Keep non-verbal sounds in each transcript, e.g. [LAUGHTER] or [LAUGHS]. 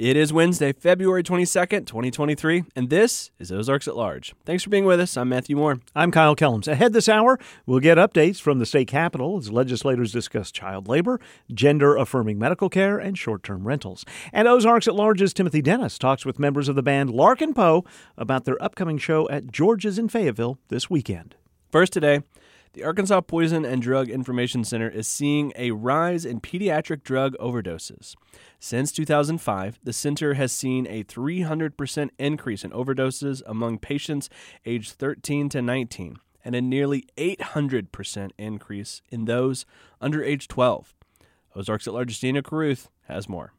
It is Wednesday, February 22nd, 2023, and this is Ozarks at Large. Thanks for being with us. I'm Matthew Moore. I'm Kyle Kellums. Ahead this hour, we'll get updates from the state capitol as legislators discuss child labor, gender affirming medical care, and short term rentals. And Ozarks at Large's Timothy Dennis talks with members of the band Larkin Poe about their upcoming show at George's in Fayetteville this weekend. First today, the Arkansas Poison and Drug Information Center is seeing a rise in pediatric drug overdoses. Since 2005, the center has seen a 300% increase in overdoses among patients aged 13 to 19 and a nearly 800% increase in those under age 12. Ozarks at Large Dina Caruth has more.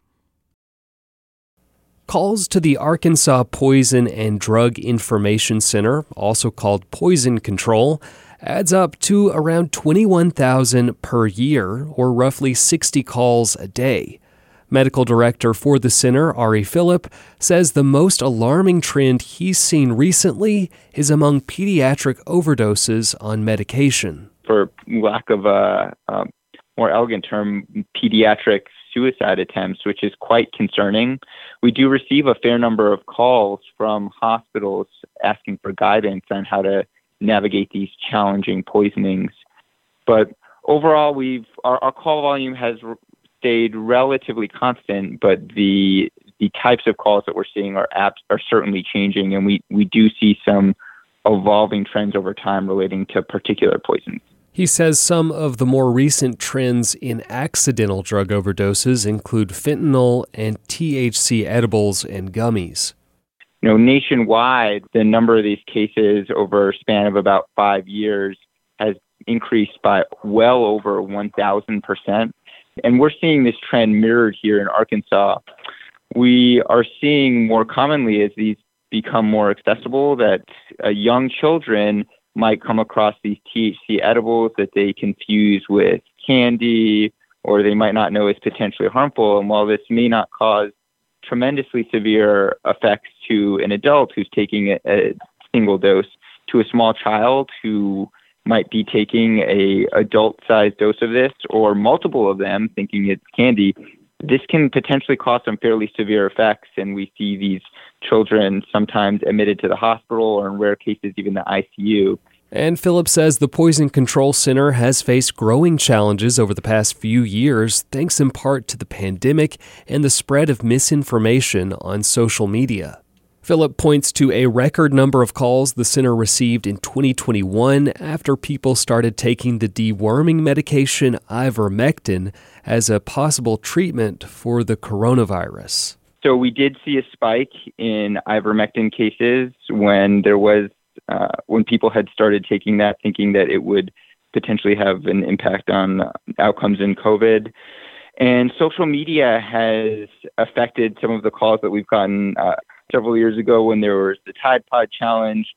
Calls to the Arkansas Poison and Drug Information Center, also called Poison Control, adds up to around 21,000 per year, or roughly 60 calls a day. Medical director for the center, Ari Phillip, says the most alarming trend he's seen recently is among pediatric overdoses on medication. For lack of a, a more elegant term, pediatric suicide attempts, which is quite concerning. We do receive a fair number of calls from hospitals asking for guidance on how to navigate these challenging poisonings. But overall, we've our, our call volume has stayed relatively constant, but the the types of calls that we're seeing are apps are certainly changing, and we we do see some evolving trends over time relating to particular poisons. He says some of the more recent trends in accidental drug overdoses include fentanyl and THC edibles and gummies you know, nationwide, the number of these cases over a span of about five years has increased by well over 1,000%. And we're seeing this trend mirrored here in Arkansas. We are seeing more commonly as these become more accessible that uh, young children might come across these THC edibles that they confuse with candy or they might not know is potentially harmful. And while this may not cause tremendously severe effects to an adult who's taking a, a single dose to a small child who might be taking a adult sized dose of this or multiple of them thinking it's candy this can potentially cause some fairly severe effects and we see these children sometimes admitted to the hospital or in rare cases even the ICU and Phillips says the Poison Control Center has faced growing challenges over the past few years, thanks in part to the pandemic and the spread of misinformation on social media. Phillip points to a record number of calls the center received in 2021 after people started taking the deworming medication ivermectin as a possible treatment for the coronavirus. So, we did see a spike in ivermectin cases when there was uh, when people had started taking that, thinking that it would potentially have an impact on outcomes in COVID. And social media has affected some of the calls that we've gotten uh, several years ago when there was the Tide Pod challenge.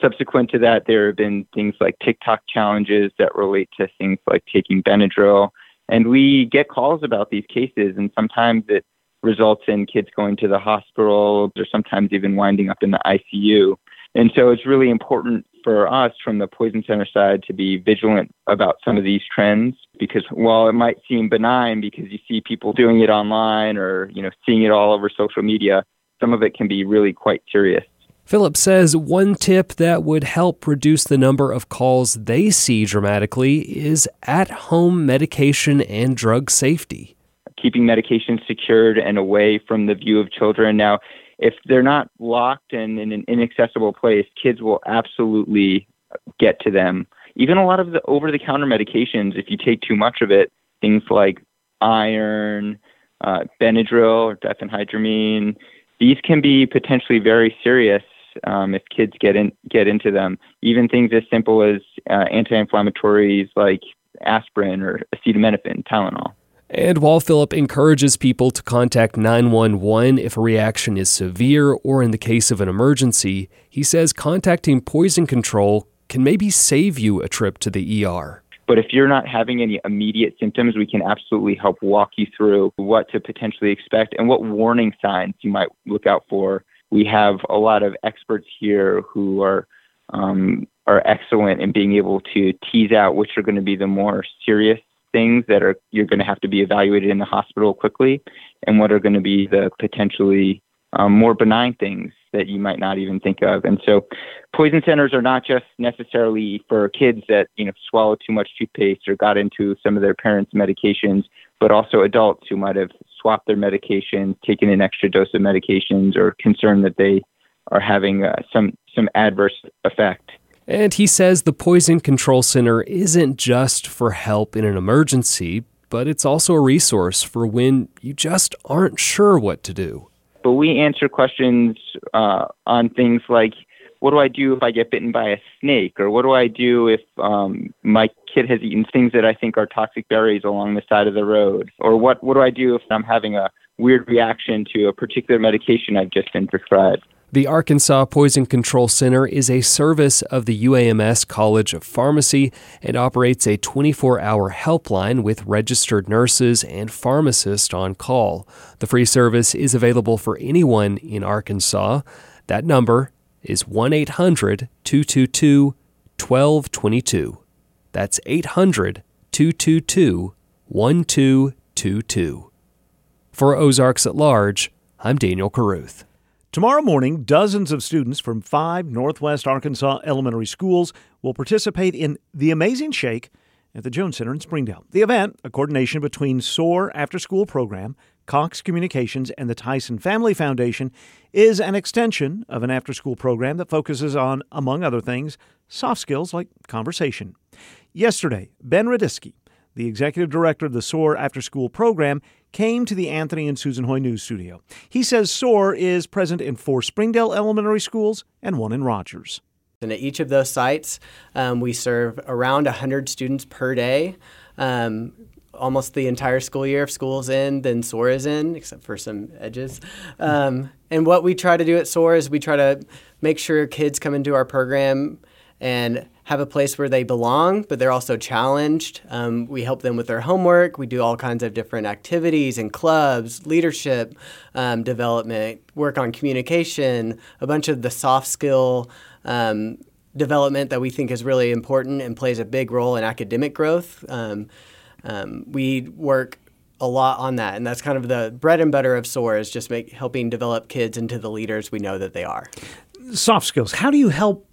Subsequent to that, there have been things like TikTok challenges that relate to things like taking Benadryl. And we get calls about these cases, and sometimes it results in kids going to the hospital or sometimes even winding up in the ICU. And so it's really important for us from the Poison Center side to be vigilant about some of these trends because while it might seem benign because you see people doing it online or, you know, seeing it all over social media, some of it can be really quite serious. Philip says one tip that would help reduce the number of calls they see dramatically is at home medication and drug safety. Keeping medication secured and away from the view of children. Now, if they're not locked and in an inaccessible place, kids will absolutely get to them. Even a lot of the over the counter medications, if you take too much of it, things like iron, uh, Benadryl or diphenhydramine, these can be potentially very serious um, if kids get in get into them. Even things as simple as uh, anti-inflammatories like aspirin or acetaminophen, Tylenol. And while Phillip encourages people to contact 911 if a reaction is severe or in the case of an emergency, he says contacting poison control can maybe save you a trip to the ER. But if you're not having any immediate symptoms, we can absolutely help walk you through what to potentially expect and what warning signs you might look out for. We have a lot of experts here who are um, are excellent in being able to tease out which are going to be the more serious things that are you're going to have to be evaluated in the hospital quickly, and what are going to be the potentially um, more benign things that you might not even think of. And so, poison centers are not just necessarily for kids that you know swallow too much toothpaste or got into some of their parents' medications, but also adults who might have swapped their medications, taken an extra dose of medications, or concerned that they are having uh, some some adverse effect. And he says the Poison Control Center isn't just for help in an emergency, but it's also a resource for when you just aren't sure what to do. But we answer questions uh, on things like what do I do if I get bitten by a snake? Or what do I do if um, my kid has eaten things that I think are toxic berries along the side of the road? Or what, what do I do if I'm having a weird reaction to a particular medication I've just been prescribed? The Arkansas Poison Control Center is a service of the UAMS College of Pharmacy and operates a 24 hour helpline with registered nurses and pharmacists on call. The free service is available for anyone in Arkansas. That number is 1 800 222 1222. That's 800 222 1222. For Ozarks at Large, I'm Daniel Caruth. Tomorrow morning, dozens of students from five Northwest Arkansas elementary schools will participate in The Amazing Shake at the Jones Center in Springdale. The event, a coordination between SOAR After School Program, Cox Communications, and the Tyson Family Foundation, is an extension of an after school program that focuses on, among other things, soft skills like conversation. Yesterday, Ben Radisky, the executive director of the SOAR After School Program, came to the Anthony and Susan Hoy News Studio. He says SOAR is present in four Springdale elementary schools and one in Rogers. And at each of those sites, um, we serve around 100 students per day. Um, almost the entire school year. If school's in, then SOAR is in, except for some edges. Um, and what we try to do at SOAR is we try to make sure kids come into our program and have a place where they belong, but they're also challenged. Um, we help them with their homework. We do all kinds of different activities and clubs, leadership um, development, work on communication, a bunch of the soft skill um, development that we think is really important and plays a big role in academic growth. Um, um, we work a lot on that, and that's kind of the bread and butter of SOAR is just make, helping develop kids into the leaders we know that they are. Soft skills. How do you help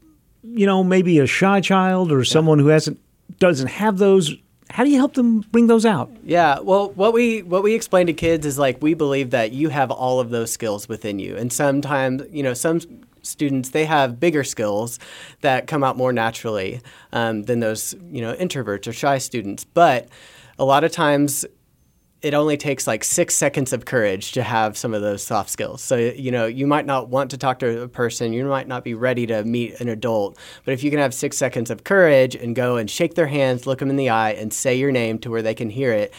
you know, maybe a shy child or someone who hasn't doesn't have those how do you help them bring those out? Yeah, well, what we what we explain to kids is like we believe that you have all of those skills within you, and sometimes you know some students they have bigger skills that come out more naturally um, than those you know introverts or shy students, but a lot of times it only takes like six seconds of courage to have some of those soft skills. So, you know, you might not want to talk to a person, you might not be ready to meet an adult, but if you can have six seconds of courage and go and shake their hands, look them in the eye, and say your name to where they can hear it,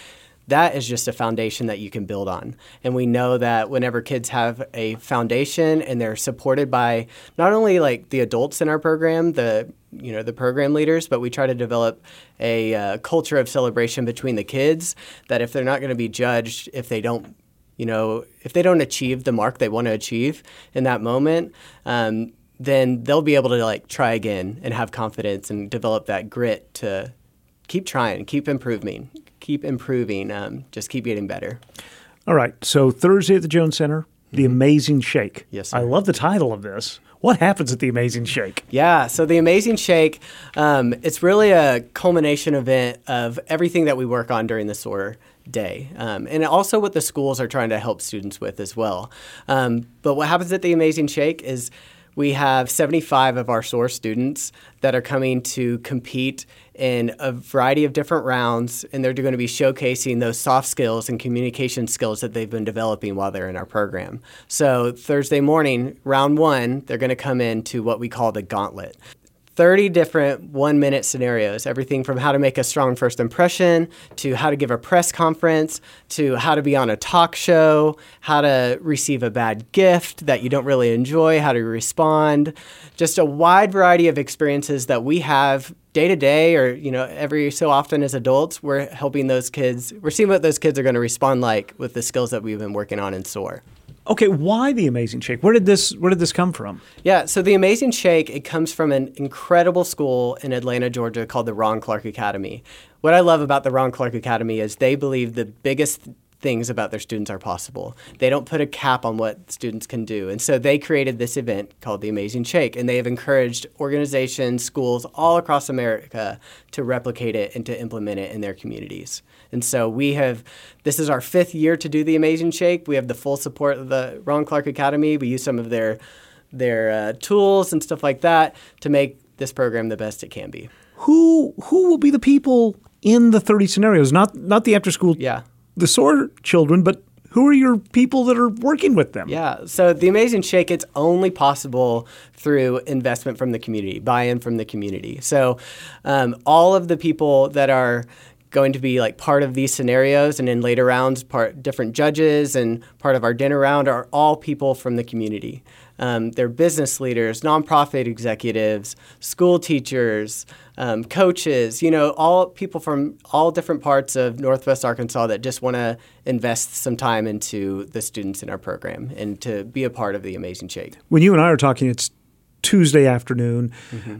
that is just a foundation that you can build on. And we know that whenever kids have a foundation and they're supported by not only like the adults in our program, the you know the program leaders, but we try to develop a uh, culture of celebration between the kids. That if they're not going to be judged if they don't, you know, if they don't achieve the mark they want to achieve in that moment, um, then they'll be able to like try again and have confidence and develop that grit to keep trying, keep improving, keep improving, um, just keep getting better. All right. So Thursday at the Jones Center, the mm-hmm. Amazing Shake. Yes, sir. I love the title of this. What happens at the Amazing Shake? Yeah, so the Amazing Shake, um, it's really a culmination event of everything that we work on during the SOAR day, um, and also what the schools are trying to help students with as well. Um, but what happens at the Amazing Shake is we have 75 of our SOAR students that are coming to compete in a variety of different rounds, and they're going to be showcasing those soft skills and communication skills that they've been developing while they're in our program. So, Thursday morning, round one, they're going to come into what we call the gauntlet. 30 different one minute scenarios everything from how to make a strong first impression to how to give a press conference to how to be on a talk show, how to receive a bad gift that you don't really enjoy, how to respond. Just a wide variety of experiences that we have day to day or you know every so often as adults we're helping those kids we're seeing what those kids are going to respond like with the skills that we've been working on in soar Okay, why the Amazing Shake? Where did this Where did this come from? Yeah, so the Amazing Shake it comes from an incredible school in Atlanta, Georgia, called the Ron Clark Academy. What I love about the Ron Clark Academy is they believe the biggest things about their students are possible. They don't put a cap on what students can do. And so they created this event called the Amazing Shake. And they have encouraged organizations, schools all across America to replicate it and to implement it in their communities. And so we have, this is our fifth year to do the Amazing Shake. We have the full support of the Ron Clark Academy. We use some of their, their uh, tools and stuff like that to make this program the best it can be. Who who will be the people in the 30 scenarios? Not not the after school Yeah. The SOAR children, but who are your people that are working with them? Yeah. So the Amazing Shake, it's only possible through investment from the community, buy-in from the community. So um, all of the people that are going to be like part of these scenarios and in later rounds, part different judges and part of our dinner round are all people from the community. Um, they're business leaders, nonprofit executives, school teachers, um, coaches, you know, all people from all different parts of Northwest Arkansas that just want to invest some time into the students in our program and to be a part of the Amazing Shake. When you and I are talking, it's Tuesday afternoon.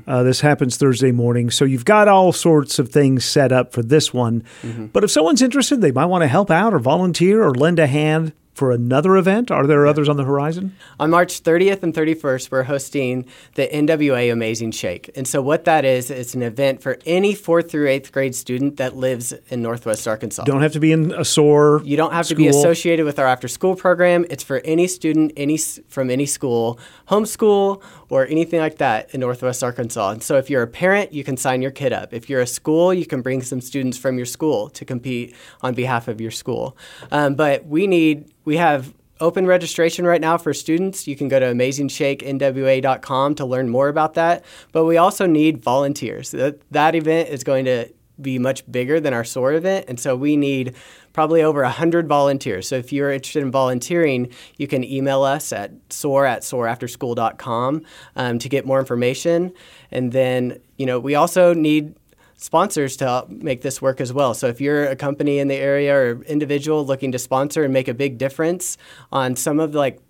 Uh, this happens Thursday morning. So you've got all sorts of things set up for this one. But if someone's interested, they might want to help out or volunteer or lend a hand for another event. Are there others on the horizon? On March 30th and 31st, we're hosting the NWA Amazing Shake. And so, what that is, it's an event for any fourth through eighth grade student that lives in Northwest Arkansas. Don't have to be in a SOAR. You don't have to be associated with our after school program. It's for any student, any from any school, homeschool or anything like that in Northwest Arkansas. And so if you're a parent, you can sign your kid up. If you're a school, you can bring some students from your school to compete on behalf of your school. Um, but we need we have open registration right now for students. You can go to amazingshakenwa.com to learn more about that. But we also need volunteers. That, that event is going to be much bigger than our SOAR event. And so we need probably over 100 volunteers. So if you're interested in volunteering, you can email us at soar at soarafterschool.com um, to get more information. And then, you know, we also need sponsors to help make this work as well. So if you're a company in the area or individual looking to sponsor and make a big difference on some of the, like,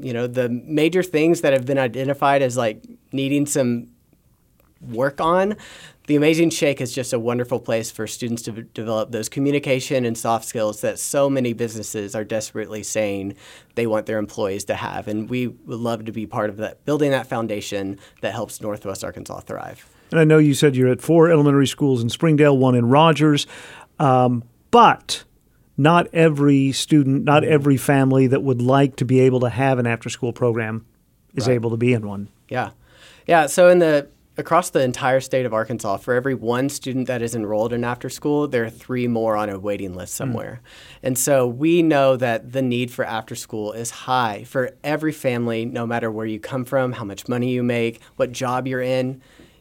you know, the major things that have been identified as like needing some work on, the Amazing Shake is just a wonderful place for students to develop those communication and soft skills that so many businesses are desperately saying they want their employees to have. And we would love to be part of that, building that foundation that helps Northwest Arkansas thrive. And I know you said you're at four elementary schools in Springdale, one in Rogers, um, but not every student, not every family that would like to be able to have an after school program is able to be in one. Yeah. Yeah. So in the across the entire state of Arkansas, for every one student that is enrolled in after school, there are three more on a waiting list hmm. somewhere. And so we know that the need for after school is high for every family, no matter where you come from, how much money you make, what job you're in.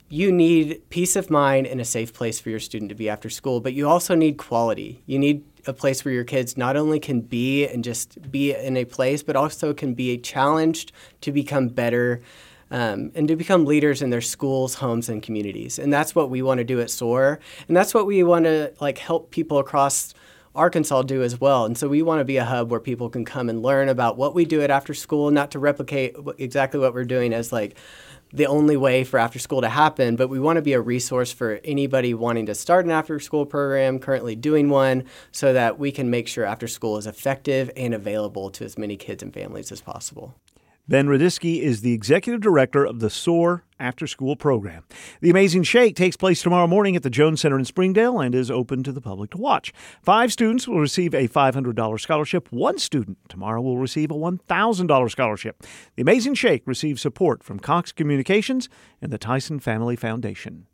You need peace of mind and a safe place for your student to be after school, but you also need quality. You need a place where your kids not only can be and just be in a place, but also can be challenged to become better um, and to become leaders in their schools, homes, and communities. And that's what we want to do at SOAR, and that's what we want to like help people across Arkansas do as well. And so we want to be a hub where people can come and learn about what we do at after school, not to replicate exactly what we're doing as like the only way for after school to happen, but we want to be a resource for anybody wanting to start an after school program, currently doing one, so that we can make sure after school is effective and available to as many kids and families as possible. Ben Radisky is the executive director of the SOAR After School Program. The Amazing Shake takes place tomorrow morning at the Jones Center in Springdale and is open to the public to watch. Five students will receive a $500 scholarship. One student tomorrow will receive a $1,000 scholarship. The Amazing Shake receives support from Cox Communications and the Tyson Family Foundation.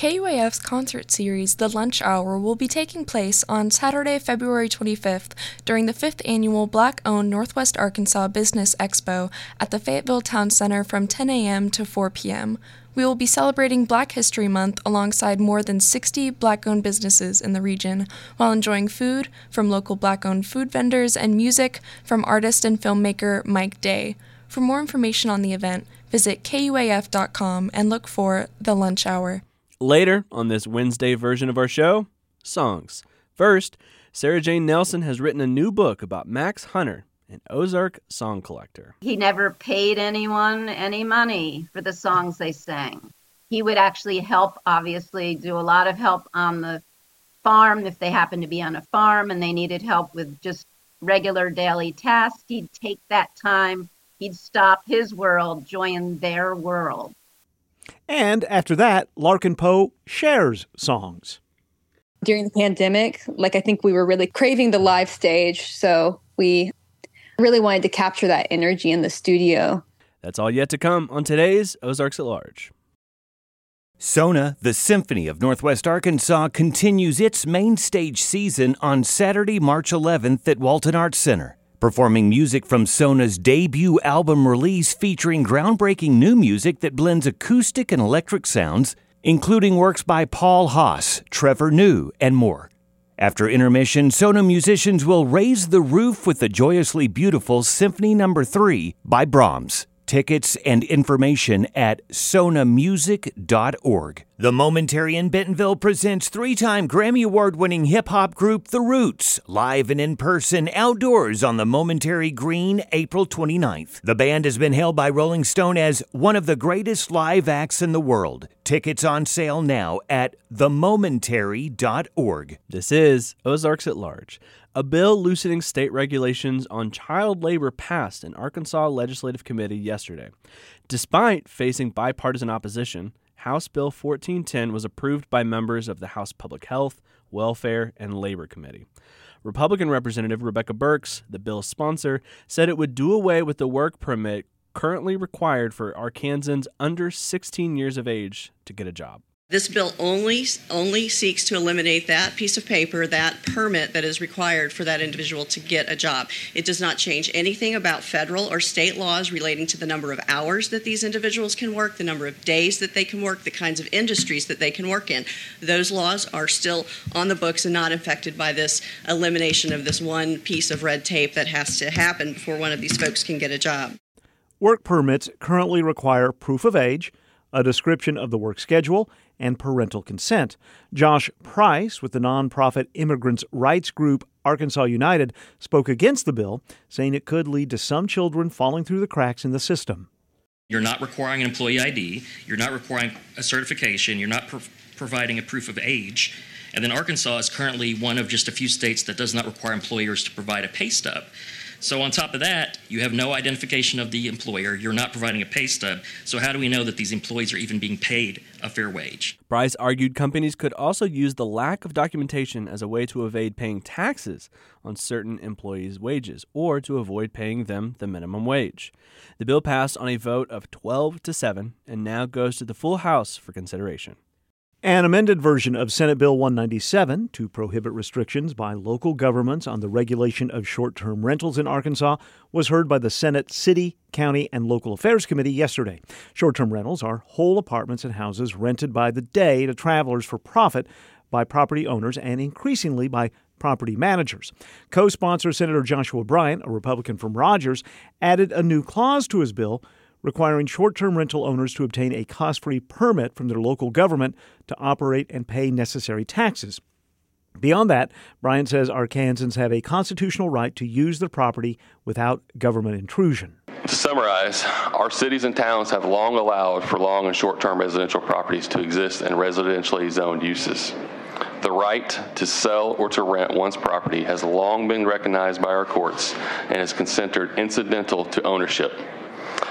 KUAF's concert series, The Lunch Hour, will be taking place on Saturday, February 25th during the 5th annual Black owned Northwest Arkansas Business Expo at the Fayetteville Town Center from 10 a.m. to 4 p.m. We will be celebrating Black History Month alongside more than 60 black owned businesses in the region while enjoying food from local black owned food vendors and music from artist and filmmaker Mike Day. For more information on the event, visit KUAF.com and look for The Lunch Hour. Later on this Wednesday version of our show, songs. First, Sarah Jane Nelson has written a new book about Max Hunter an Ozark song collector. He never paid anyone any money for the songs they sang. He would actually help, obviously, do a lot of help on the farm if they happened to be on a farm and they needed help with just regular daily tasks. He'd take that time, he'd stop his world, join their world. And after that, Larkin Poe shares songs. During the pandemic, like I think we were really craving the live stage. So we really wanted to capture that energy in the studio. That's all yet to come on today's Ozarks at Large. Sona, the Symphony of Northwest Arkansas, continues its main stage season on Saturday, March 11th at Walton Arts Center, performing music from Sona's debut album release featuring groundbreaking new music that blends acoustic and electric sounds, including works by Paul Haas, Trevor New, and more. After intermission, Sona musicians will raise the roof with the joyously beautiful Symphony no. 3 by Brahms. Tickets and information at sonamusic.org. The Momentary in Bentonville presents three time Grammy Award winning hip hop group The Roots, live and in person outdoors on the Momentary Green April 29th. The band has been hailed by Rolling Stone as one of the greatest live acts in the world. Tickets on sale now at themomentary.org. This is Ozarks at Large. A bill loosening state regulations on child labor passed an Arkansas Legislative Committee yesterday. Despite facing bipartisan opposition, House Bill 1410 was approved by members of the House Public Health, Welfare, and Labor Committee. Republican Representative Rebecca Burkes, the bill's sponsor, said it would do away with the work permit currently required for Arkansans under 16 years of age to get a job. This bill only only seeks to eliminate that piece of paper, that permit that is required for that individual to get a job. It does not change anything about federal or state laws relating to the number of hours that these individuals can work, the number of days that they can work, the kinds of industries that they can work in. Those laws are still on the books and not affected by this elimination of this one piece of red tape that has to happen before one of these folks can get a job. Work permits currently require proof of age, a description of the work schedule, and parental consent. Josh Price, with the nonprofit immigrants' rights group Arkansas United, spoke against the bill, saying it could lead to some children falling through the cracks in the system. You're not requiring an employee ID, you're not requiring a certification, you're not pro- providing a proof of age. And then Arkansas is currently one of just a few states that does not require employers to provide a pay stub. So, on top of that, you have no identification of the employer. You're not providing a pay stub. So, how do we know that these employees are even being paid a fair wage? Price argued companies could also use the lack of documentation as a way to evade paying taxes on certain employees' wages or to avoid paying them the minimum wage. The bill passed on a vote of 12 to 7 and now goes to the full House for consideration. An amended version of Senate Bill 197 to prohibit restrictions by local governments on the regulation of short term rentals in Arkansas was heard by the Senate City, County, and Local Affairs Committee yesterday. Short term rentals are whole apartments and houses rented by the day to travelers for profit by property owners and increasingly by property managers. Co sponsor Senator Joshua Bryant, a Republican from Rogers, added a new clause to his bill requiring short term rental owners to obtain a cost free permit from their local government to operate and pay necessary taxes. Beyond that, Bryant says Arkansans have a constitutional right to use their property without government intrusion. To summarize, our cities and towns have long allowed for long and short term residential properties to exist in residentially zoned uses. The right to sell or to rent one's property has long been recognized by our courts and is considered incidental to ownership.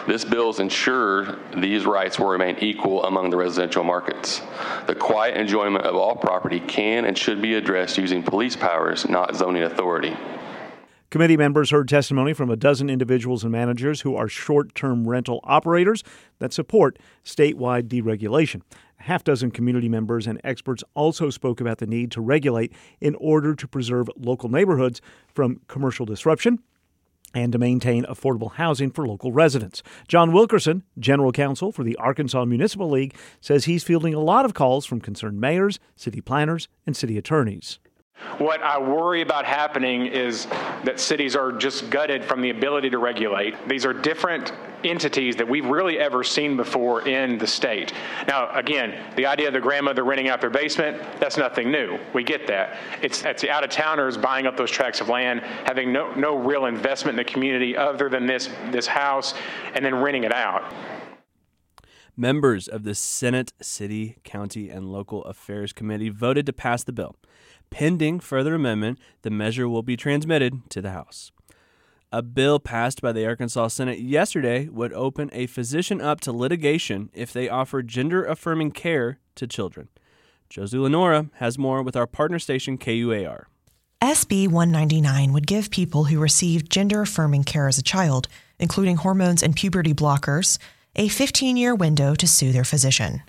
This bill has ensured these rights will remain equal among the residential markets. The quiet enjoyment of all property can and should be addressed using police powers, not zoning authority. Committee members heard testimony from a dozen individuals and managers who are short term rental operators that support statewide deregulation. A half dozen community members and experts also spoke about the need to regulate in order to preserve local neighborhoods from commercial disruption and to maintain affordable housing for local residents. John Wilkerson, general counsel for the Arkansas Municipal League, says he's fielding a lot of calls from concerned mayors, city planners, and city attorneys. What I worry about happening is that cities are just gutted from the ability to regulate. These are different entities that we've really ever seen before in the state. Now, again, the idea of the grandmother renting out their basement, that's nothing new. We get that. It's, it's the out of towners buying up those tracts of land, having no, no real investment in the community other than this, this house, and then renting it out. Members of the Senate City, County, and Local Affairs Committee voted to pass the bill. Pending further amendment, the measure will be transmitted to the House. A bill passed by the Arkansas Senate yesterday would open a physician up to litigation if they offer gender affirming care to children. Josie Lenora has more with our partner station KUAR. SB 199 would give people who received gender affirming care as a child, including hormones and puberty blockers, a 15 year window to sue their physician.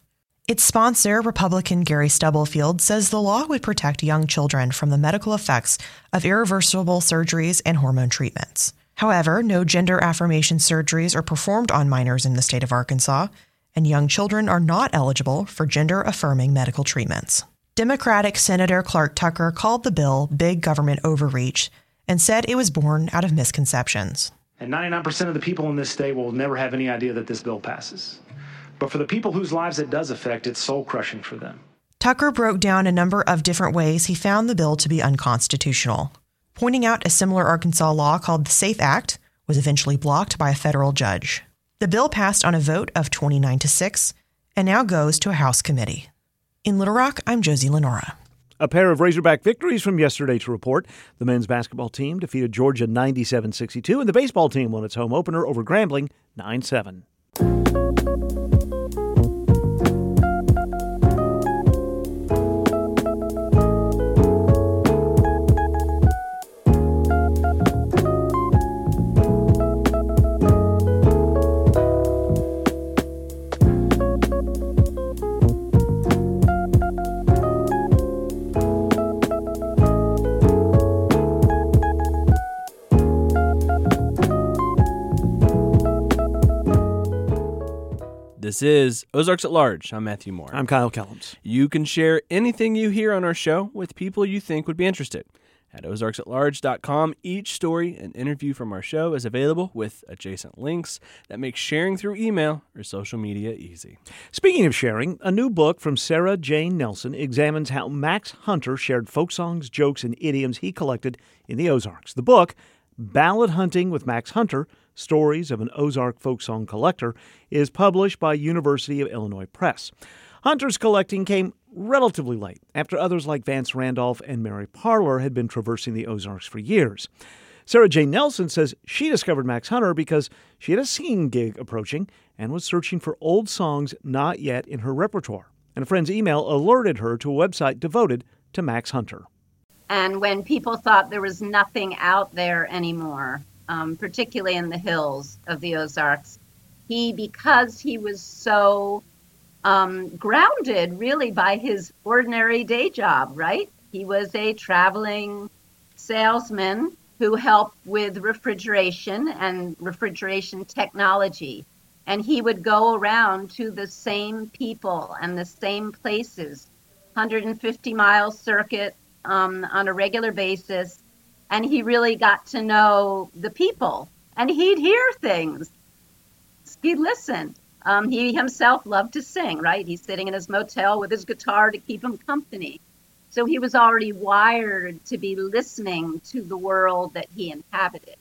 Its sponsor, Republican Gary Stubblefield, says the law would protect young children from the medical effects of irreversible surgeries and hormone treatments. However, no gender affirmation surgeries are performed on minors in the state of Arkansas, and young children are not eligible for gender affirming medical treatments. Democratic Senator Clark Tucker called the bill big government overreach and said it was born out of misconceptions. And 99% of the people in this state will never have any idea that this bill passes. But for the people whose lives it does affect, it's soul crushing for them. Tucker broke down a number of different ways he found the bill to be unconstitutional, pointing out a similar Arkansas law called the SAFE Act was eventually blocked by a federal judge. The bill passed on a vote of 29 to 6 and now goes to a House committee. In Little Rock, I'm Josie Lenora. A pair of Razorback victories from yesterday to report. The men's basketball team defeated Georgia 97 62, and the baseball team won its home opener over Grambling 9 7. This is Ozarks at Large. I'm Matthew Moore. I'm Kyle Kellums. You can share anything you hear on our show with people you think would be interested. At ozarksatlarge.com, each story and interview from our show is available with adjacent links that make sharing through email or social media easy. Speaking of sharing, a new book from Sarah Jane Nelson examines how Max Hunter shared folk songs, jokes, and idioms he collected in the Ozarks. The book, Ballad Hunting with Max Hunter Stories of an Ozark Folk Song Collector, is published by University of Illinois Press. Hunter's collecting came relatively late, after others like Vance Randolph and Mary Parler had been traversing the Ozarks for years. Sarah Jane Nelson says she discovered Max Hunter because she had a singing gig approaching and was searching for old songs not yet in her repertoire. And a friend's email alerted her to a website devoted to Max Hunter. And when people thought there was nothing out there anymore, um, particularly in the hills of the Ozarks. He, because he was so um, grounded really by his ordinary day job, right? He was a traveling salesman who helped with refrigeration and refrigeration technology. And he would go around to the same people and the same places, 150 mile circuit um, on a regular basis and he really got to know the people and he'd hear things. He'd listen. Um, he himself loved to sing right? He's sitting in his motel with his guitar to keep him company. So he was already wired to be listening to the world that he inhabited.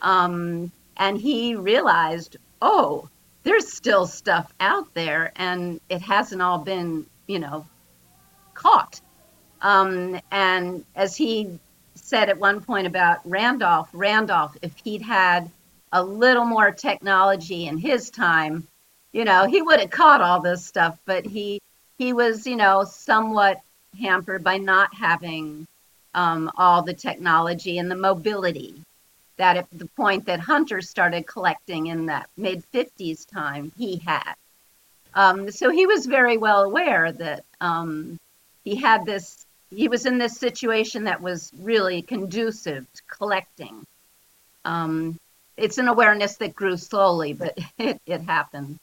Um, and he realized oh there's still stuff out there and it hasn't all been you know caught. Um, and as he said at one point about Randolph, Randolph, if he'd had a little more technology in his time, you know, he would have caught all this stuff, but he he was, you know, somewhat hampered by not having um, all the technology and the mobility that at the point that Hunter started collecting in that mid 50s time, he had. Um, so he was very well aware that um, he had this he was in this situation that was really conducive to collecting. Um, it's an awareness that grew slowly, but [LAUGHS] it, it happened.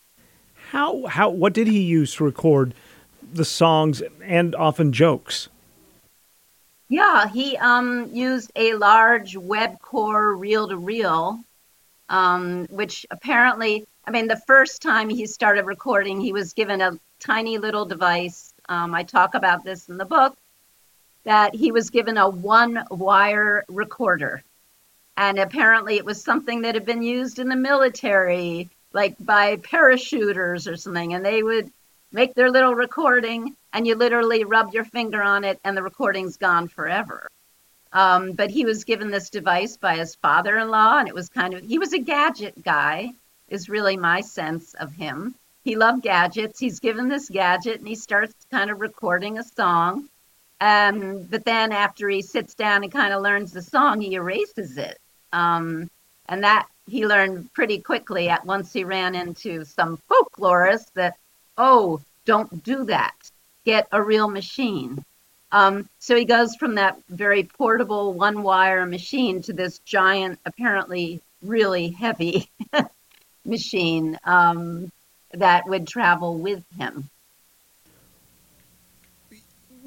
How how what did he use to record the songs and often jokes? Yeah, he um, used a large Webcor reel to reel, um, which apparently, I mean, the first time he started recording, he was given a tiny little device. Um, I talk about this in the book that he was given a one wire recorder. And apparently, it was something that had been used in the military, like by parachuters or something. And they would make their little recording and you literally rub your finger on it and the recording's gone forever. Um, but he was given this device by his father in law, and it was kind of, he was a gadget guy, is really my sense of him. He loved gadgets. He's given this gadget and he starts kind of recording a song. Um, but then after he sits down and kind of learns the song, he erases it. Um, and that he learned pretty quickly at once he ran into some folklorists that, oh, don't do that get a real machine. Um, so he goes from that very portable one wire machine to this giant, apparently really heavy [LAUGHS] machine um, that would travel with him.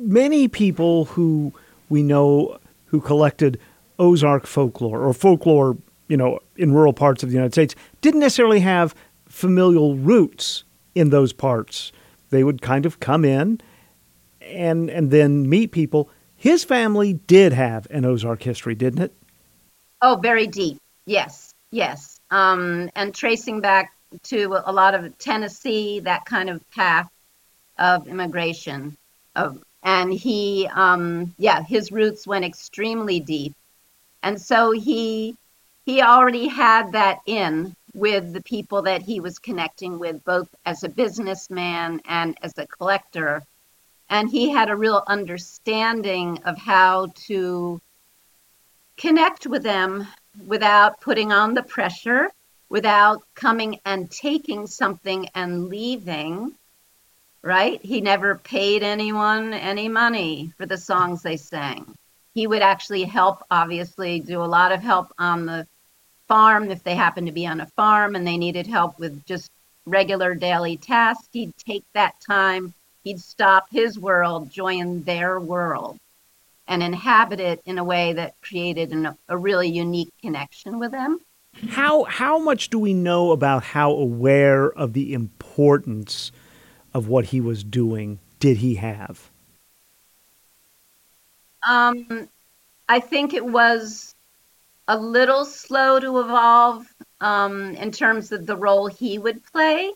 Many people who we know who collected Ozark folklore or folklore, you know, in rural parts of the United States didn't necessarily have familial roots in those parts. They would kind of come in and and then meet people. His family did have an Ozark history, didn't it? Oh, very deep. Yes, yes. Um, and tracing back to a lot of Tennessee, that kind of path of immigration. Of, and he, um, yeah, his roots went extremely deep, and so he he already had that in with the people that he was connecting with, both as a businessman and as a collector and he had a real understanding of how to connect with them without putting on the pressure, without coming and taking something and leaving. Right? He never paid anyone any money for the songs they sang. He would actually help, obviously, do a lot of help on the farm if they happened to be on a farm and they needed help with just regular daily tasks. He'd take that time He'd stop his world, join their world, and inhabit it in a way that created an, a really unique connection with them. How how much do we know about how aware of the importance of what he was doing did he have? Um, I think it was a little slow to evolve um, in terms of the role he would play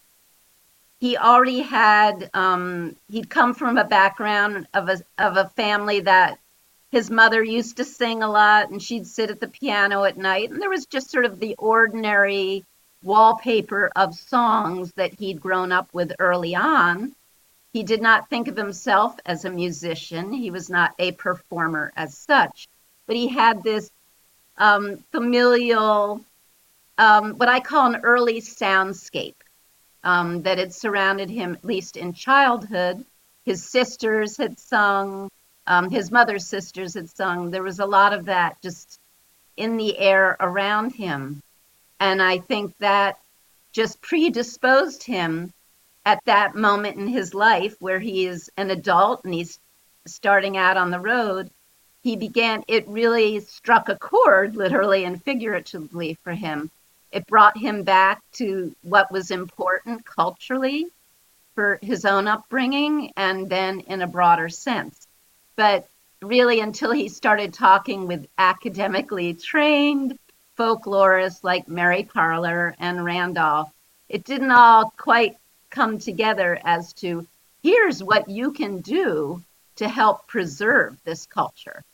he already had um, he'd come from a background of a of a family that his mother used to sing a lot and she'd sit at the piano at night and there was just sort of the ordinary wallpaper of songs that he'd grown up with early on he did not think of himself as a musician he was not a performer as such but he had this um, familial um, what i call an early soundscape um, that had surrounded him, at least in childhood. His sisters had sung, um, his mother's sisters had sung. There was a lot of that just in the air around him. And I think that just predisposed him at that moment in his life where he is an adult and he's starting out on the road. He began, it really struck a chord, literally and figuratively, for him it brought him back to what was important culturally for his own upbringing and then in a broader sense. But really, until he started talking with academically trained folklorists like Mary Parler and Randolph, it didn't all quite come together as to here's what you can do to help preserve this culture.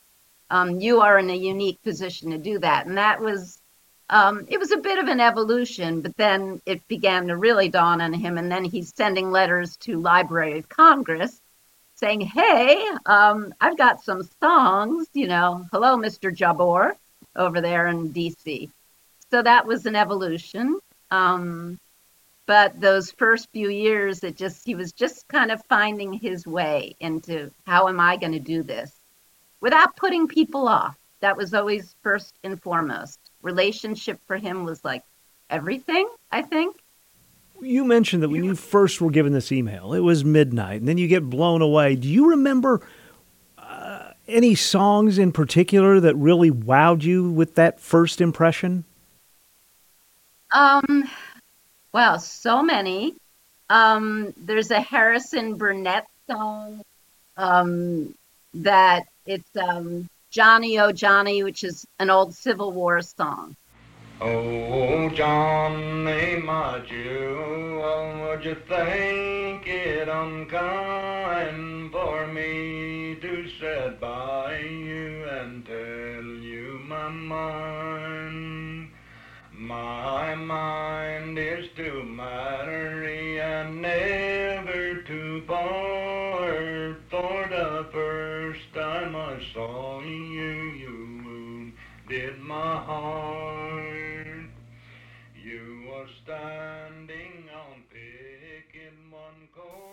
Um, you are in a unique position to do that. And that was um, it was a bit of an evolution, but then it began to really dawn on him. And then he's sending letters to Library of Congress saying, Hey, um, I've got some songs, you know, hello, Mr. Jabbour over there in DC. So that was an evolution. Um, but those first few years, it just, he was just kind of finding his way into how am I going to do this without putting people off. That was always first and foremost relationship for him was like everything, I think. You mentioned that when you first were given this email, it was midnight, and then you get blown away. Do you remember Any songs in particular that really wowed you with that first impression? Um, well, so many. Um, there's a Harrison Burnett song um, that it's um, Johnny Oh Johnny, which is an old Civil War song. Oh, Johnny, my jewel, would you think it unkind for me to sit by you and tell you my mind? My mind is too mattery and never too far. For the first time I saw you, you wounded my heart.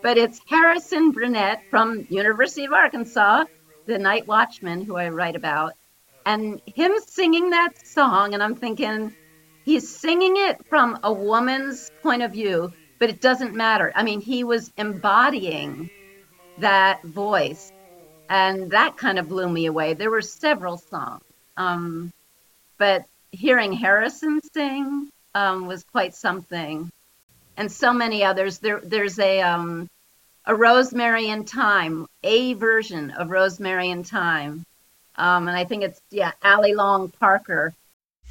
But it's Harrison Burnett from University of Arkansas, the night watchman who I write about, and him singing that song, and I'm thinking he's singing it from a woman's point of view, but it doesn't matter. I mean, he was embodying that voice, and that kind of blew me away. There were several songs, um, but hearing Harrison sing um, was quite something, and so many others. There, there's a um, a Rosemary in Time, a version of Rosemary in Time, um, and I think it's yeah, Allie Long Parker.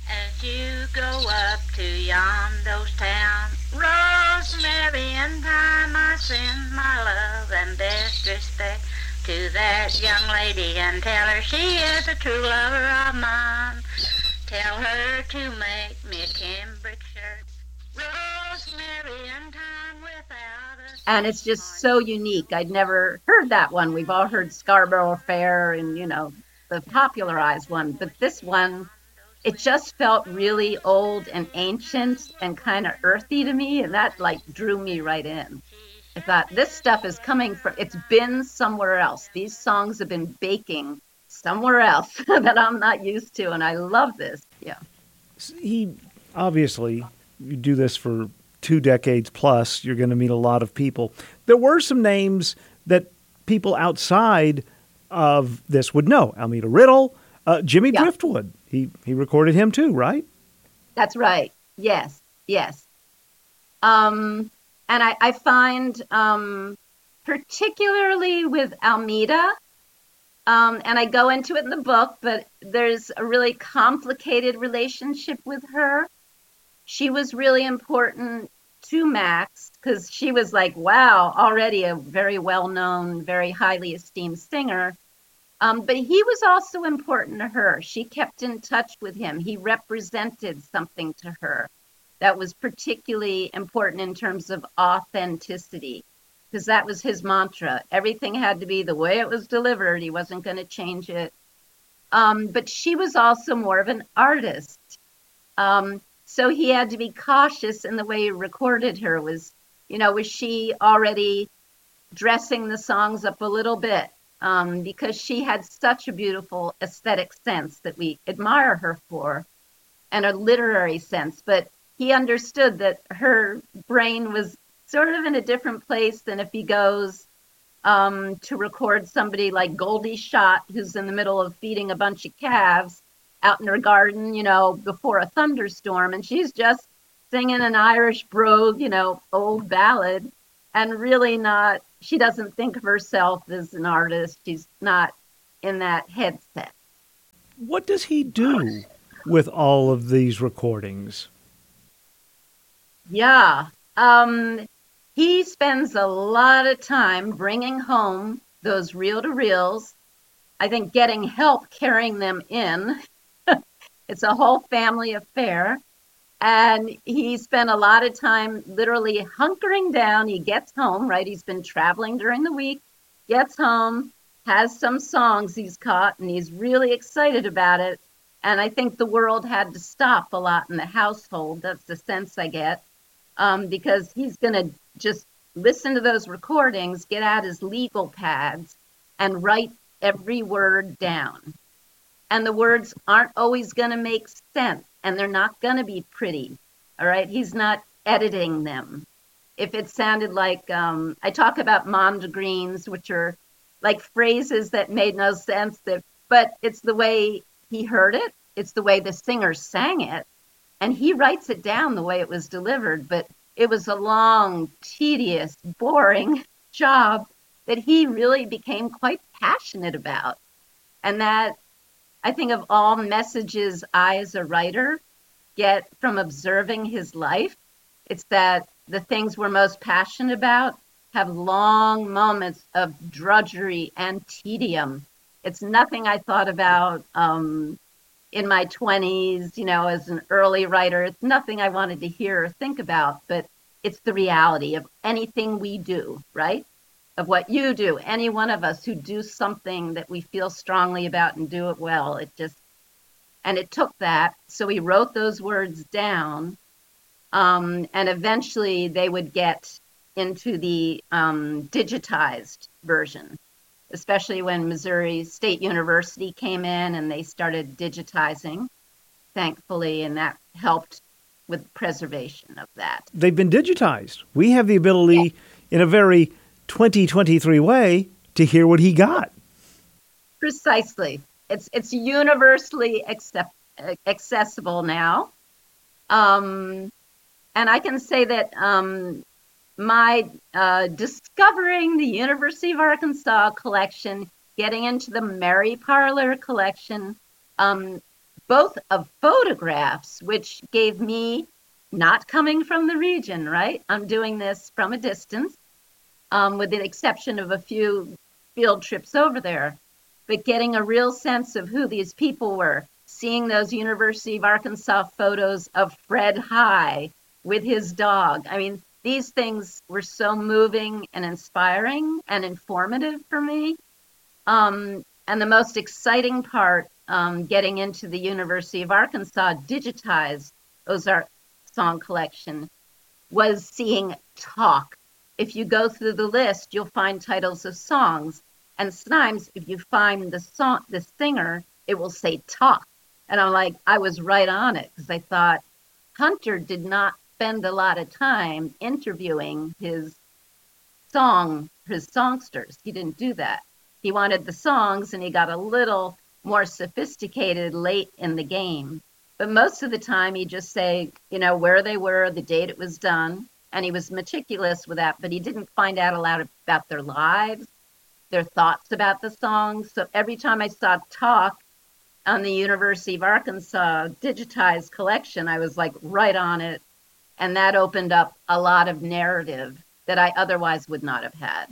As you go up to yondo's town, Rosemary in time, I send my love and best respect to that young lady and tell her she is a true lover of mine. Tell her to make me a cambric shirt. Rosemary in time without a and it's just so unique. I'd never heard that one. We've all heard Scarborough Fair and you know the popularized one, but this one, it just felt really old and ancient and kind of earthy to me, and that like drew me right in. I thought this stuff is coming from. It's been somewhere else. These songs have been baking somewhere else [LAUGHS] that I'm not used to, and I love this. Yeah. He obviously you do this for two decades plus. You're going to meet a lot of people. There were some names that people outside of this would know. Almeda Riddle, uh, Jimmy Yeah. Driftwood. He he recorded him too, right? That's right. Yes, yes. Um, and I, I find, um, particularly with Almeda, um, and I go into it in the book, but there's a really complicated relationship with her. She was really important to Max because she was like, wow, already a very well known, very highly esteemed singer. Um, but he was also important to her. She kept in touch with him. He represented something to her that was particularly important in terms of authenticity, because that was his mantra. Everything had to be the way it was delivered. He wasn't going to change it. Um, but she was also more of an artist. Um, so he had to be cautious in the way he recorded her. Was, you know, was she already dressing the songs up a little bit? um, because she had such a beautiful aesthetic sense that we admire her for and a literary sense. But he understood that her brain was sort of in a different place than if he goes um, to record somebody like Goldie Shot, who's in the middle of feeding a bunch of calves out in her garden, you know, before a thunderstorm. And she's just singing an Irish brogue, you know, old ballad, and really not she doesn't think of herself as an artist. She's not in that headset. What does he do with all of these recordings? Yeah. Um, he spends a lot of time bringing home those reel to reels. I think getting help carrying them in. [LAUGHS] it's a whole family affair. And he spent a lot of time literally hunkering down. He gets home, right? He's been traveling during the week, gets home, has some songs he's caught, and he's really excited about it. And I think the world had to stop a lot in the household. That's the sense I get. Um, because he's going to just listen to those recordings, get out his legal pads, and write every word down. And the words aren't always going to make sense and they're not going to be pretty. All right. He's not editing them. If it sounded like, um, I talk about mondegreens, which are like phrases that made no sense that but it's the way he heard it it's the way the singer sang it and he writes it down the way it was delivered but it was a long tedious boring [LAUGHS] job that he really became quite passionate about and that i think of all messages i as a writer get from observing his life it's that the things we're most passionate about have long moments of drudgery and tedium. It's nothing I thought about um, in my 20s, you know, as an early writer. It's nothing I wanted to hear or think about, but it's the reality of anything we do, right? Of what you do, any one of us who do something that we feel strongly about and do it well. It just, and it took that. So we wrote those words down. Um, and eventually they would get into the um, digitized version, especially when Missouri State University came in and they started digitizing, thankfully, and that helped with preservation of that. They've been digitized. We have the ability, in a very 2023 way, to hear what he got. Precisely. It's it's universally accept, accessible now. Um, and I can say that um, my uh, discovering the University of Arkansas collection, getting into the Mary Parler collection, um, both of photographs, which gave me not coming from the region, right? I'm doing this from a distance, um, with the exception of a few field trips over there, but getting a real sense of who these people were, seeing those University of Arkansas photos of Fred High with his dog. I mean, these things were so moving and inspiring and informative for me. Um, and the most exciting part, um, getting into the University of Arkansas digitized Ozark song collection, was seeing talk. If you go through the list, you'll find titles of songs. And sometimes, if you find the song, the singer, it will say talk. And I'm like, I was right on it because I thought Hunter did not spend a lot of time interviewing his song, his songsters. He didn't do that. He wanted the songs and he got a little more sophisticated late in the game. But most of the time, he'd just say, you know, where they were, the date it was done. And he was meticulous with that, but he didn't find out a lot about their lives, their thoughts about the songs. So every time I saw talk on the University of Arkansas digitized collection, I was like right on it and that opened up a lot of narrative that I otherwise would not have had.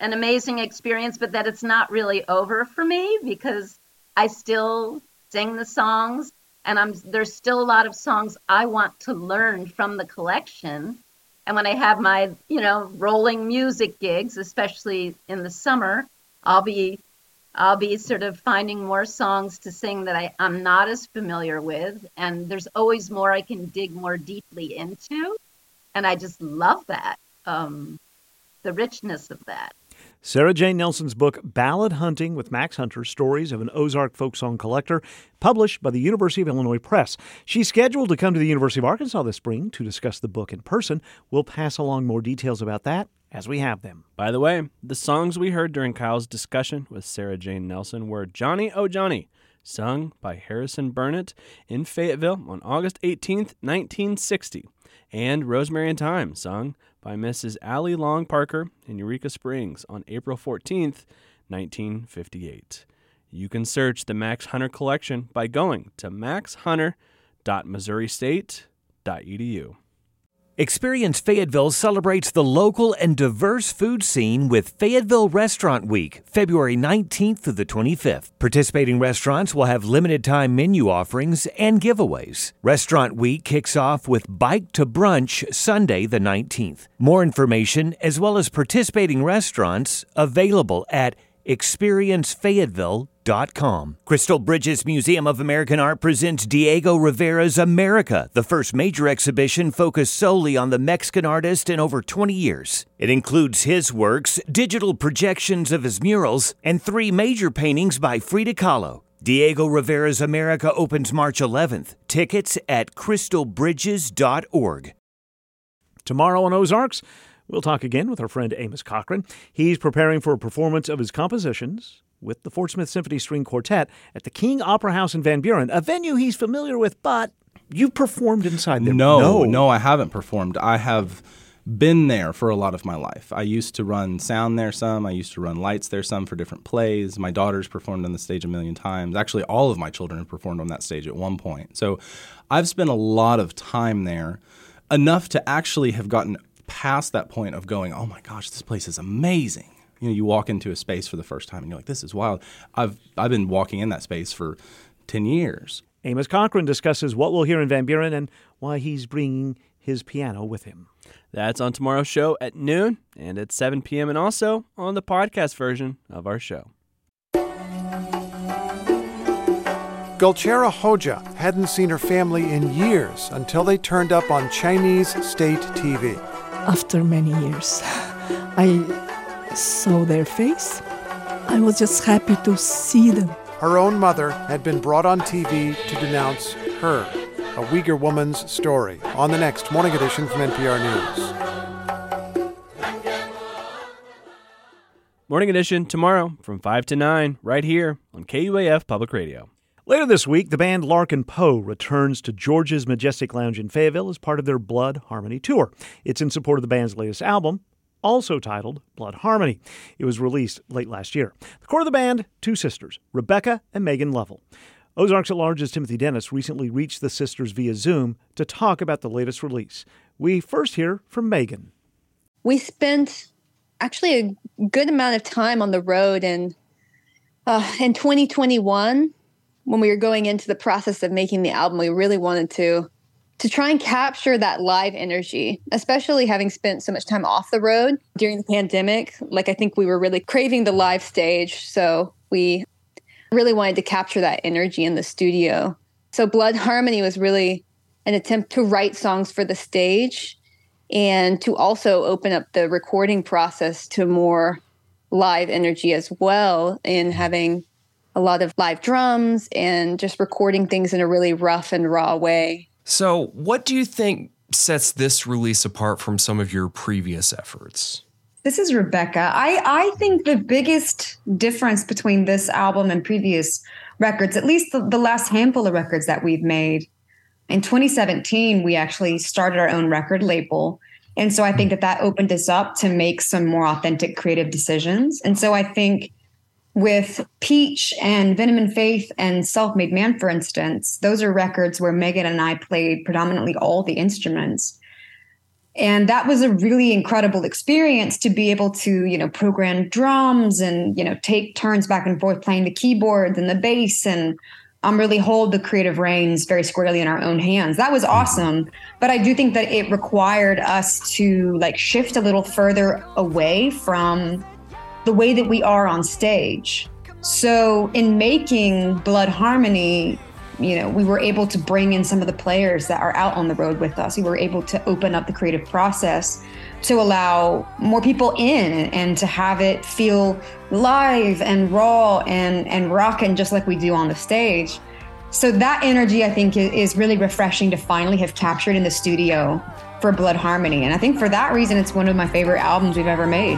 An amazing experience, but that it's not really over for me because I still sing the songs and I'm there's still a lot of songs I want to learn from the collection. And when I have my, you know, rolling music gigs, especially in the summer, I'll be I'll be sort of finding more songs to sing that I, I'm not as familiar with. And there's always more I can dig more deeply into. And I just love that, um, the richness of that. Sarah Jane Nelson's book, Ballad Hunting with Max Hunter Stories of an Ozark Folk Song Collector, published by the University of Illinois Press. She's scheduled to come to the University of Arkansas this spring to discuss the book in person. We'll pass along more details about that as we have them. By the way, the songs we heard during Kyle's discussion with Sarah Jane Nelson were Johnny Oh Johnny, sung by Harrison Burnett in Fayetteville on August 18th, 1960, and Rosemary and Time, sung by Mrs. Allie Long Parker in Eureka Springs on April 14th, 1958. You can search the Max Hunter collection by going to maxhunter.missouristate.edu. Experience Fayetteville celebrates the local and diverse food scene with Fayetteville Restaurant Week, February 19th through the 25th. Participating restaurants will have limited time menu offerings and giveaways. Restaurant Week kicks off with Bike to Brunch Sunday the 19th. More information as well as participating restaurants available at experiencefayetteville.com. Crystal Bridges Museum of American Art presents Diego Rivera's America, the first major exhibition focused solely on the Mexican artist in over 20 years. It includes his works, digital projections of his murals, and three major paintings by Frida Kahlo. Diego Rivera's America opens March 11th. Tickets at crystalbridges.org. Tomorrow on Ozarks, We'll talk again with our friend Amos Cochran. He's preparing for a performance of his compositions with the Fort Smith Symphony String Quartet at the King Opera House in Van Buren, a venue he's familiar with, but you've performed inside there. No, no, no, I haven't performed. I have been there for a lot of my life. I used to run sound there some. I used to run lights there some for different plays. My daughters performed on the stage a million times. Actually, all of my children have performed on that stage at one point. So I've spent a lot of time there, enough to actually have gotten past that point of going, oh my gosh, this place is amazing. You know, you walk into a space for the first time and you're like, this is wild. I've I've been walking in that space for ten years. Amos Cochran discusses what we'll hear in Van Buren and why he's bringing his piano with him. That's on tomorrow's show at noon and at 7 p.m. and also on the podcast version of our show. Gulchehra Hoja hadn't seen her family in years until they turned up on Chinese state TV. After many years, I saw their face. I was just happy to see them. Her own mother had been brought on TV to denounce her, a Uyghur woman's story, on the next morning edition from NPR News. Morning edition tomorrow from 5 to 9, right here on KUAF Public Radio. Later this week, the band Larkin Poe returns to George's Majestic Lounge in Fayetteville as part of their Blood Harmony tour. It's in support of the band's latest album, also titled Blood Harmony. It was released late last year. The core of the band, two sisters, Rebecca and Megan Lovell. Ozarks at Large's Timothy Dennis recently reached the sisters via Zoom to talk about the latest release. We first hear from Megan. We spent actually a good amount of time on the road and uh, in 2021 when we were going into the process of making the album we really wanted to to try and capture that live energy, especially having spent so much time off the road during the pandemic. Like, I think we were really craving the live stage. So, we really wanted to capture that energy in the studio. So, Blood Harmony was really an attempt to write songs for the stage and to also open up the recording process to more live energy as well, in having a lot of live drums and just recording things in a really rough and raw way. So, what do you think sets this release apart from some of your previous efforts? This is Rebecca. I, I think the biggest difference between this album and previous records, at least the, the last handful of records that we've made, in 2017, we actually started our own record label. And so I think that that opened us up to make some more authentic creative decisions. And so I think with Peach and Venom and Faith and Self Made Man, for instance, those are records where Megan and I played predominantly all the instruments. And that was a really incredible experience to be able to, you know, program drums and, you know, take turns back and forth playing the keyboards and the bass and um, really hold the creative reins very squarely in our own hands. That was awesome. But I do think that it required us to like shift a little further away from the way that we are on stage. So, in making Blood Harmony, you know, we were able to bring in some of the players that are out on the road with us. We were able to open up the creative process to allow more people in and to have it feel live and raw and and rocking just like we do on the stage. So that energy, I think, is really refreshing to finally have captured in the studio for Blood Harmony. And I think for that reason, it's one of my favorite albums we've ever made.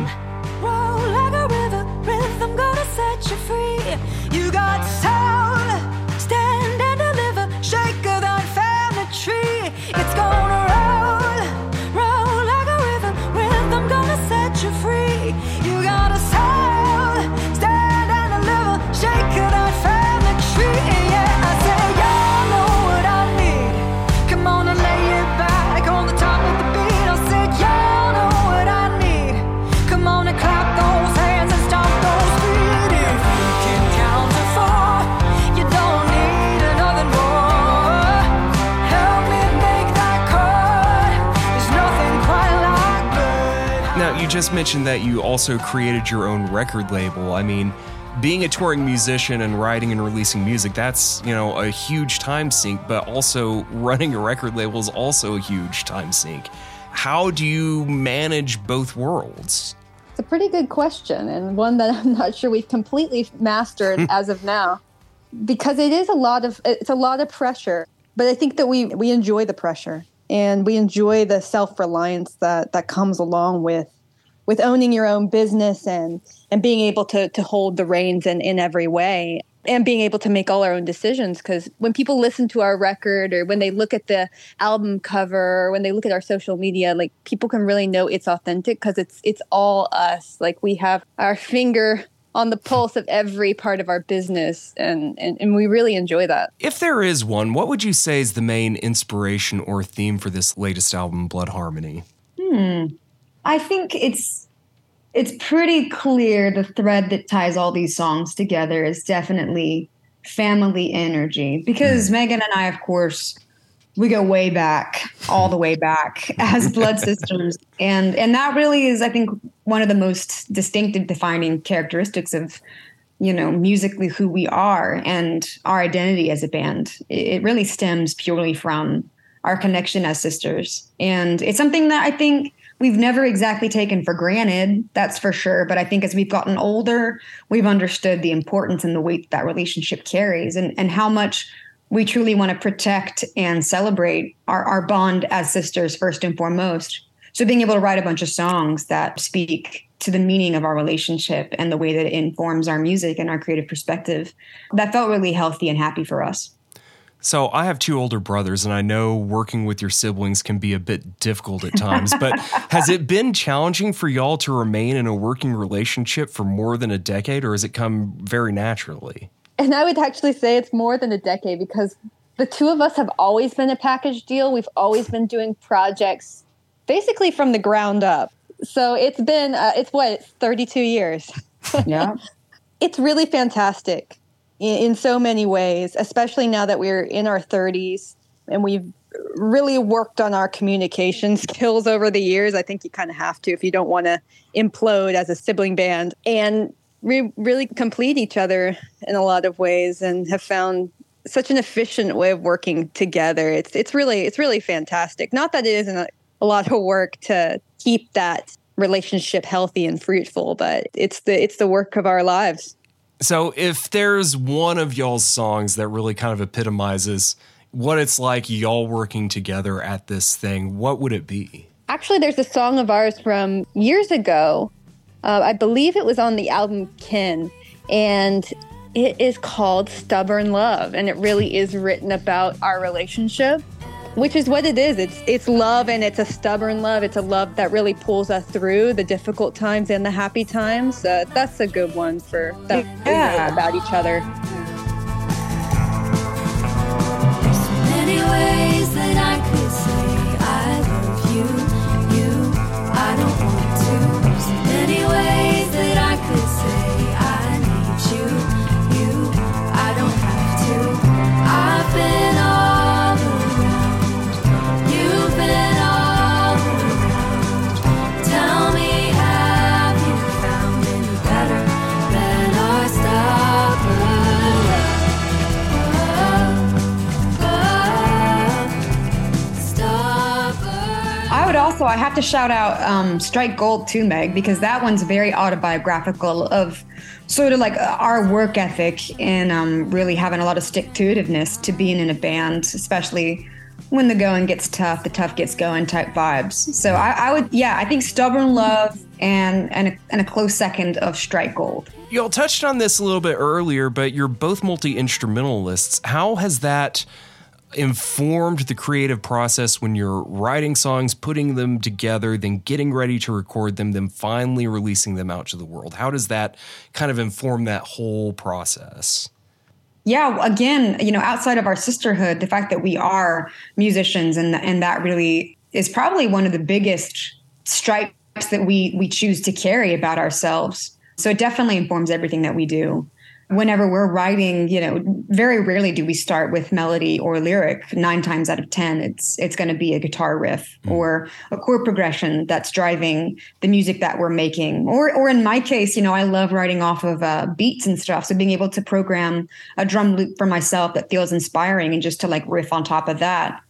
Just mentioned that you also created your own record label. I mean, being a touring musician and writing and releasing music, that's, you know, a huge time sink, but also running a record label is also a huge time sink. How do you manage both worlds? It's a pretty good question and one that [LAUGHS] I'm not sure we've completely mastered [LAUGHS] as of now because it is a lot of it's a lot of pressure but I think that we we enjoy the pressure and we enjoy the self-reliance that that comes along with with owning your own business and and being able to to hold the reins in in every way and being able to make all our own decisions because when people listen to our record or when they look at the album cover or when they look at our social media like people can really know it's authentic because it's it's all us like we have our finger on the pulse of every part of our business and, and and we really enjoy that If there is one, what would you say is the main inspiration or theme for this latest album, Blood Harmony? Hmm. I think it's it's pretty clear the thread that ties all these songs together is definitely family energy because hmm. Megan and I, of course, we go way back, all the way back [LAUGHS] as blood sisters, and and that really is, I think, one of the most distinctive defining characteristics of you know musically who we are and our identity as a band. It really stems purely from our connection as sisters, and it's something that I think we've never exactly taken for granted that's for sure but i think as we've gotten older we've understood the importance and the weight that relationship carries and, and how much we truly want to protect and celebrate our, our bond as sisters first and foremost. So being able to write a bunch of songs that speak to the meaning of our relationship and the way that it informs our music and our creative perspective that felt really healthy and happy for us So, I have two older brothers, and I know working with your siblings can be a bit difficult at times, but [LAUGHS] has it been challenging for y'all to remain in a working relationship for more than a decade, or has it come very naturally? And I would actually say it's more than a decade because the two of us have always been a package deal. We've always been doing projects basically from the ground up. So it's been, uh, it's what, it's 32 years. [LAUGHS] Yeah. it's really fantastic in, in so many ways, especially now that we're in our 30s and we've really worked on our communication [LAUGHS] skills over the years. I think you kind of have to if you don't want to implode as a sibling band. And we really complete each other in a lot of ways and have found such an efficient way of working together. It's it's really it's really fantastic. Not that it isn't a, a lot of work to keep that relationship healthy and fruitful, but it's the it's the work of our lives. So, if there's one of y'all's songs that really kind of epitomizes what it's like y'all working together at this thing, what would it be? Actually, there's a song of ours from years ago. Uh, I believe it was on the album Kin, and it is called Stubborn Love. And it really is written about our relationship, which is what it is. It's, it's love, and it's a stubborn love. It's a love that really pulls us through the difficult times and the happy times. Uh, that's a good one for that we know about each other. Many ways that I could to shout out um, Strike Gold too, Meg, because that one's very autobiographical of sort of like our work ethic and um, really having a lot of stick to itiveness to being in a band, especially when the going gets tough, the tough gets going type vibes. So I, I would, yeah, I think Stubborn Love and and a, and a close second of Strike Gold. Y'all touched on this a little bit earlier, but you're both multi instrumentalists. How has that informed the creative process when you're writing songs, putting them together, then getting ready to record them, then finally releasing them out to the world? How does that kind of inform that whole process? yeah again you know outside of our sisterhood the fact that we are musicians and and that really is probably one of the biggest stripes that we we choose to carry about ourselves so it definitely informs everything that we do whenever we're writing you know very rarely do we start with melody or lyric. Nine times out of ten it's it's going to be a guitar riff or a chord progression that's driving the music that we're making. Or or in my case you know i love writing off of uh, beats and stuff. So being able to program a drum loop for myself that feels inspiring and just to like riff on top of that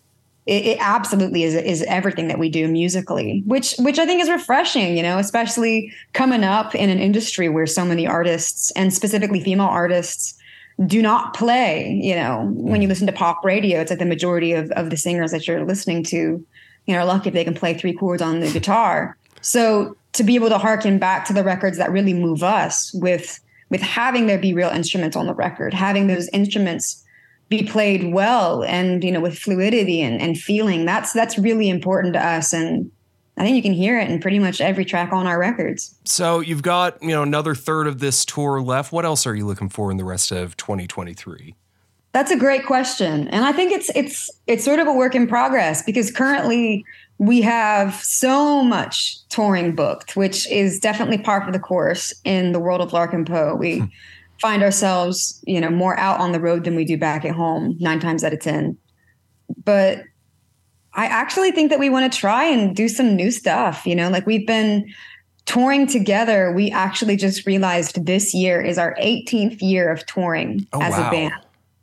it, it absolutely is is everything that we do musically, which which I think is refreshing, you know, especially coming up in an industry where so many artists and specifically female artists do not play. You know, when you mm. listen to pop radio, it's like the majority of, of the singers that you're listening to, you know, are lucky if they can play three chords on the guitar. So to be able to harken back to the records that really move us with with having there be real instruments on the record, having those instruments be played well and you know with fluidity and, and feeling, that's that's really important to us. And I think you can hear it in pretty much every track on our records. So you've got, you know, another third of this tour left. What else are you looking for in the rest of 2023? That's a great question. And I think it's it's it's sort of a work in progress because currently we have so much touring booked, which is definitely par for the course in the world of Larkin Poe. We hmm. Find ourselves, you know, more out on the road than we do back at home, nine times out of ten. But I actually think that we want to try and do some new stuff. You know, like we've been touring together. We actually just realized this year is our 18th year of touring Oh, as wow. a band.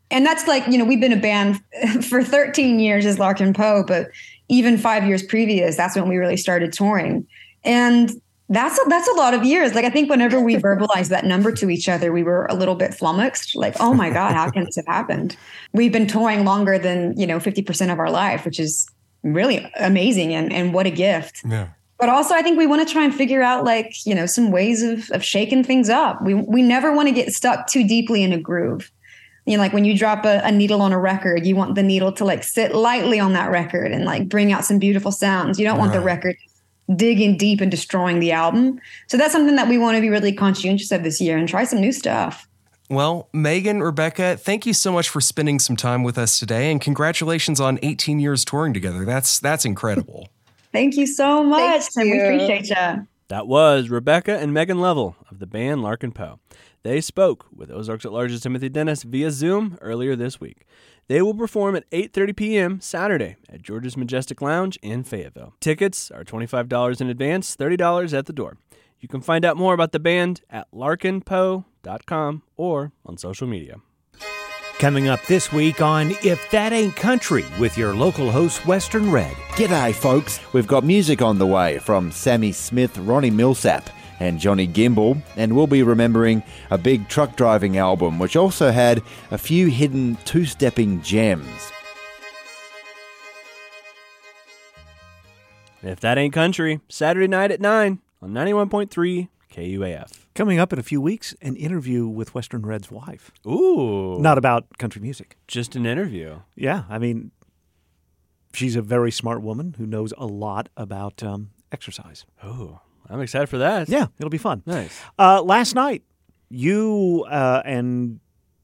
And that's like, you know, we've been a band [LAUGHS] for 13 years as Larkin Poe, but even five years previous, that's when we really started touring. And that's a, that's a lot of years. Like I think whenever we verbalized that number to each other, we were a little bit flummoxed. Like, oh my God, how can this have happened? We've been touring longer than, you know, 50% of our life, which is really amazing and, and what a gift. Yeah. But also I think we want to try and figure out like, you know, some ways of of shaking things up. We we never want to get stuck too deeply in a groove. You know, like when you drop a, a needle on a record, you want the needle to like sit lightly on that record and like bring out some beautiful sounds. You don't want the record digging deep and destroying the album. So that's something that we want to be really conscientious of this year and try some new stuff. Well, Megan, Rebecca, thank you so much for spending some time with us today and congratulations on 18 years touring together. That's that's incredible. [LAUGHS] Thank you so much. And we appreciate you. That was Rebecca and Megan Lovell of the band Larkin Poe. They spoke with Ozarks at Large's Timothy Dennis via Zoom earlier this week. They will perform at 8:30 p.m. Saturday at George's Majestic Lounge in Fayetteville. Tickets are $25 in advance, $30 at the door. You can find out more about the band at larkinpoe.com or on social media. Coming up this week on If That Ain't Country with your local host, Western Red. G'day, folks. We've got music on the way from Sammi Smith, Ronnie Milsap, and Johnny Gimble, and we'll be remembering a big truck driving album, which also had a few hidden two stepping gems. If that ain't country, Saturday night at 9 on 91.3 KUAF. Coming up in a few weeks, an interview with Western Red's wife. Ooh. Not about country music. Just an interview. Yeah, I mean, she's a very smart woman who knows a lot about um, exercise. Oh, I'm excited for that. Yeah, it'll be fun. Nice. Uh, last night, you uh, and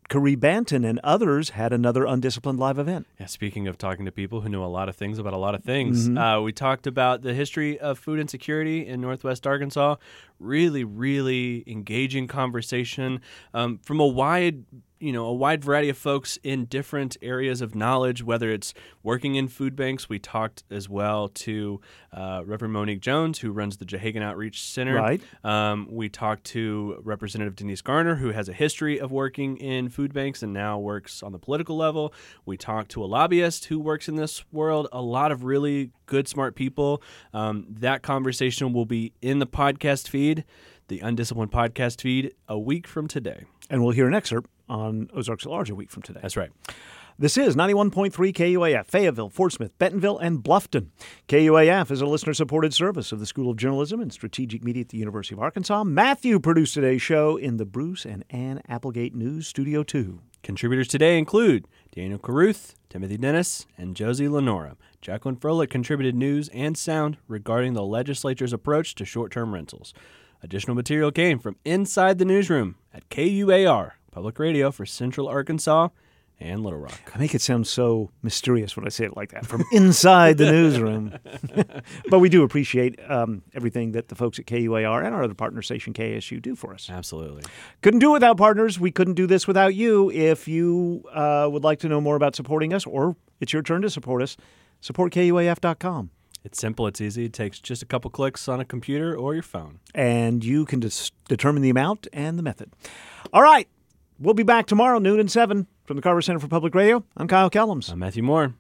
Carrie Banton and others had another undisciplined live event. Yeah, speaking of talking to people who know a lot of things about a lot of things, Mhm. uh, we talked about the history of food insecurity in Northwest Arkansas. Really, really engaging conversation um, from a wide, you know, a wide variety of folks in different areas of knowledge. Whether it's working in food banks, we talked as well to uh, Reverend Monique Jones, who runs the Jehagan Outreach Center. Right. Um, we talked to Representative Denise Garner, who has a history of working in food banks and now works on the political level. We talked to a lobbyist who works in this world. A lot of really good, smart people. Um, that conversation will be in the podcast feed, the Undisciplined podcast feed, a week from today. And we'll hear an excerpt on Ozarks at Large a week from today. That's right. This is 91.3 KUAF, Fayetteville, Fort Smith, Bentonville, and Bluffton. KUAF is a listener supported service of the School of Journalism and Strategic Media at the University of Arkansas. Matthew produced today's show in the Bruce and Ann Applegate News Studio 2. Contributors today include Daniel Caruth, Timothy Dennis, and Josie Lenora. Jacqueline Froelich contributed news and sound regarding the legislature's approach to short term rentals. Additional material came from inside the newsroom at KUAR, public radio for Central Arkansas and Little Rock. I make it sound so mysterious when I say it like that, from inside the newsroom. [LAUGHS] but we do appreciate um, everything that the folks at KUAR and our other partner station, KSU, do for us. Absolutely. Couldn't do it without partners. We couldn't do this without you. If you uh, would like to know more about supporting us, or it's your turn to support us, support KUAF.com. It's simple, it's easy. It takes just a couple clicks on a computer or your phone. And you can dis- determine the amount and the method. All right. We'll be back tomorrow, noon and 7 from the Carver Center for Public Radio. I'm Kyle Kellums. I'm Matthew Moore.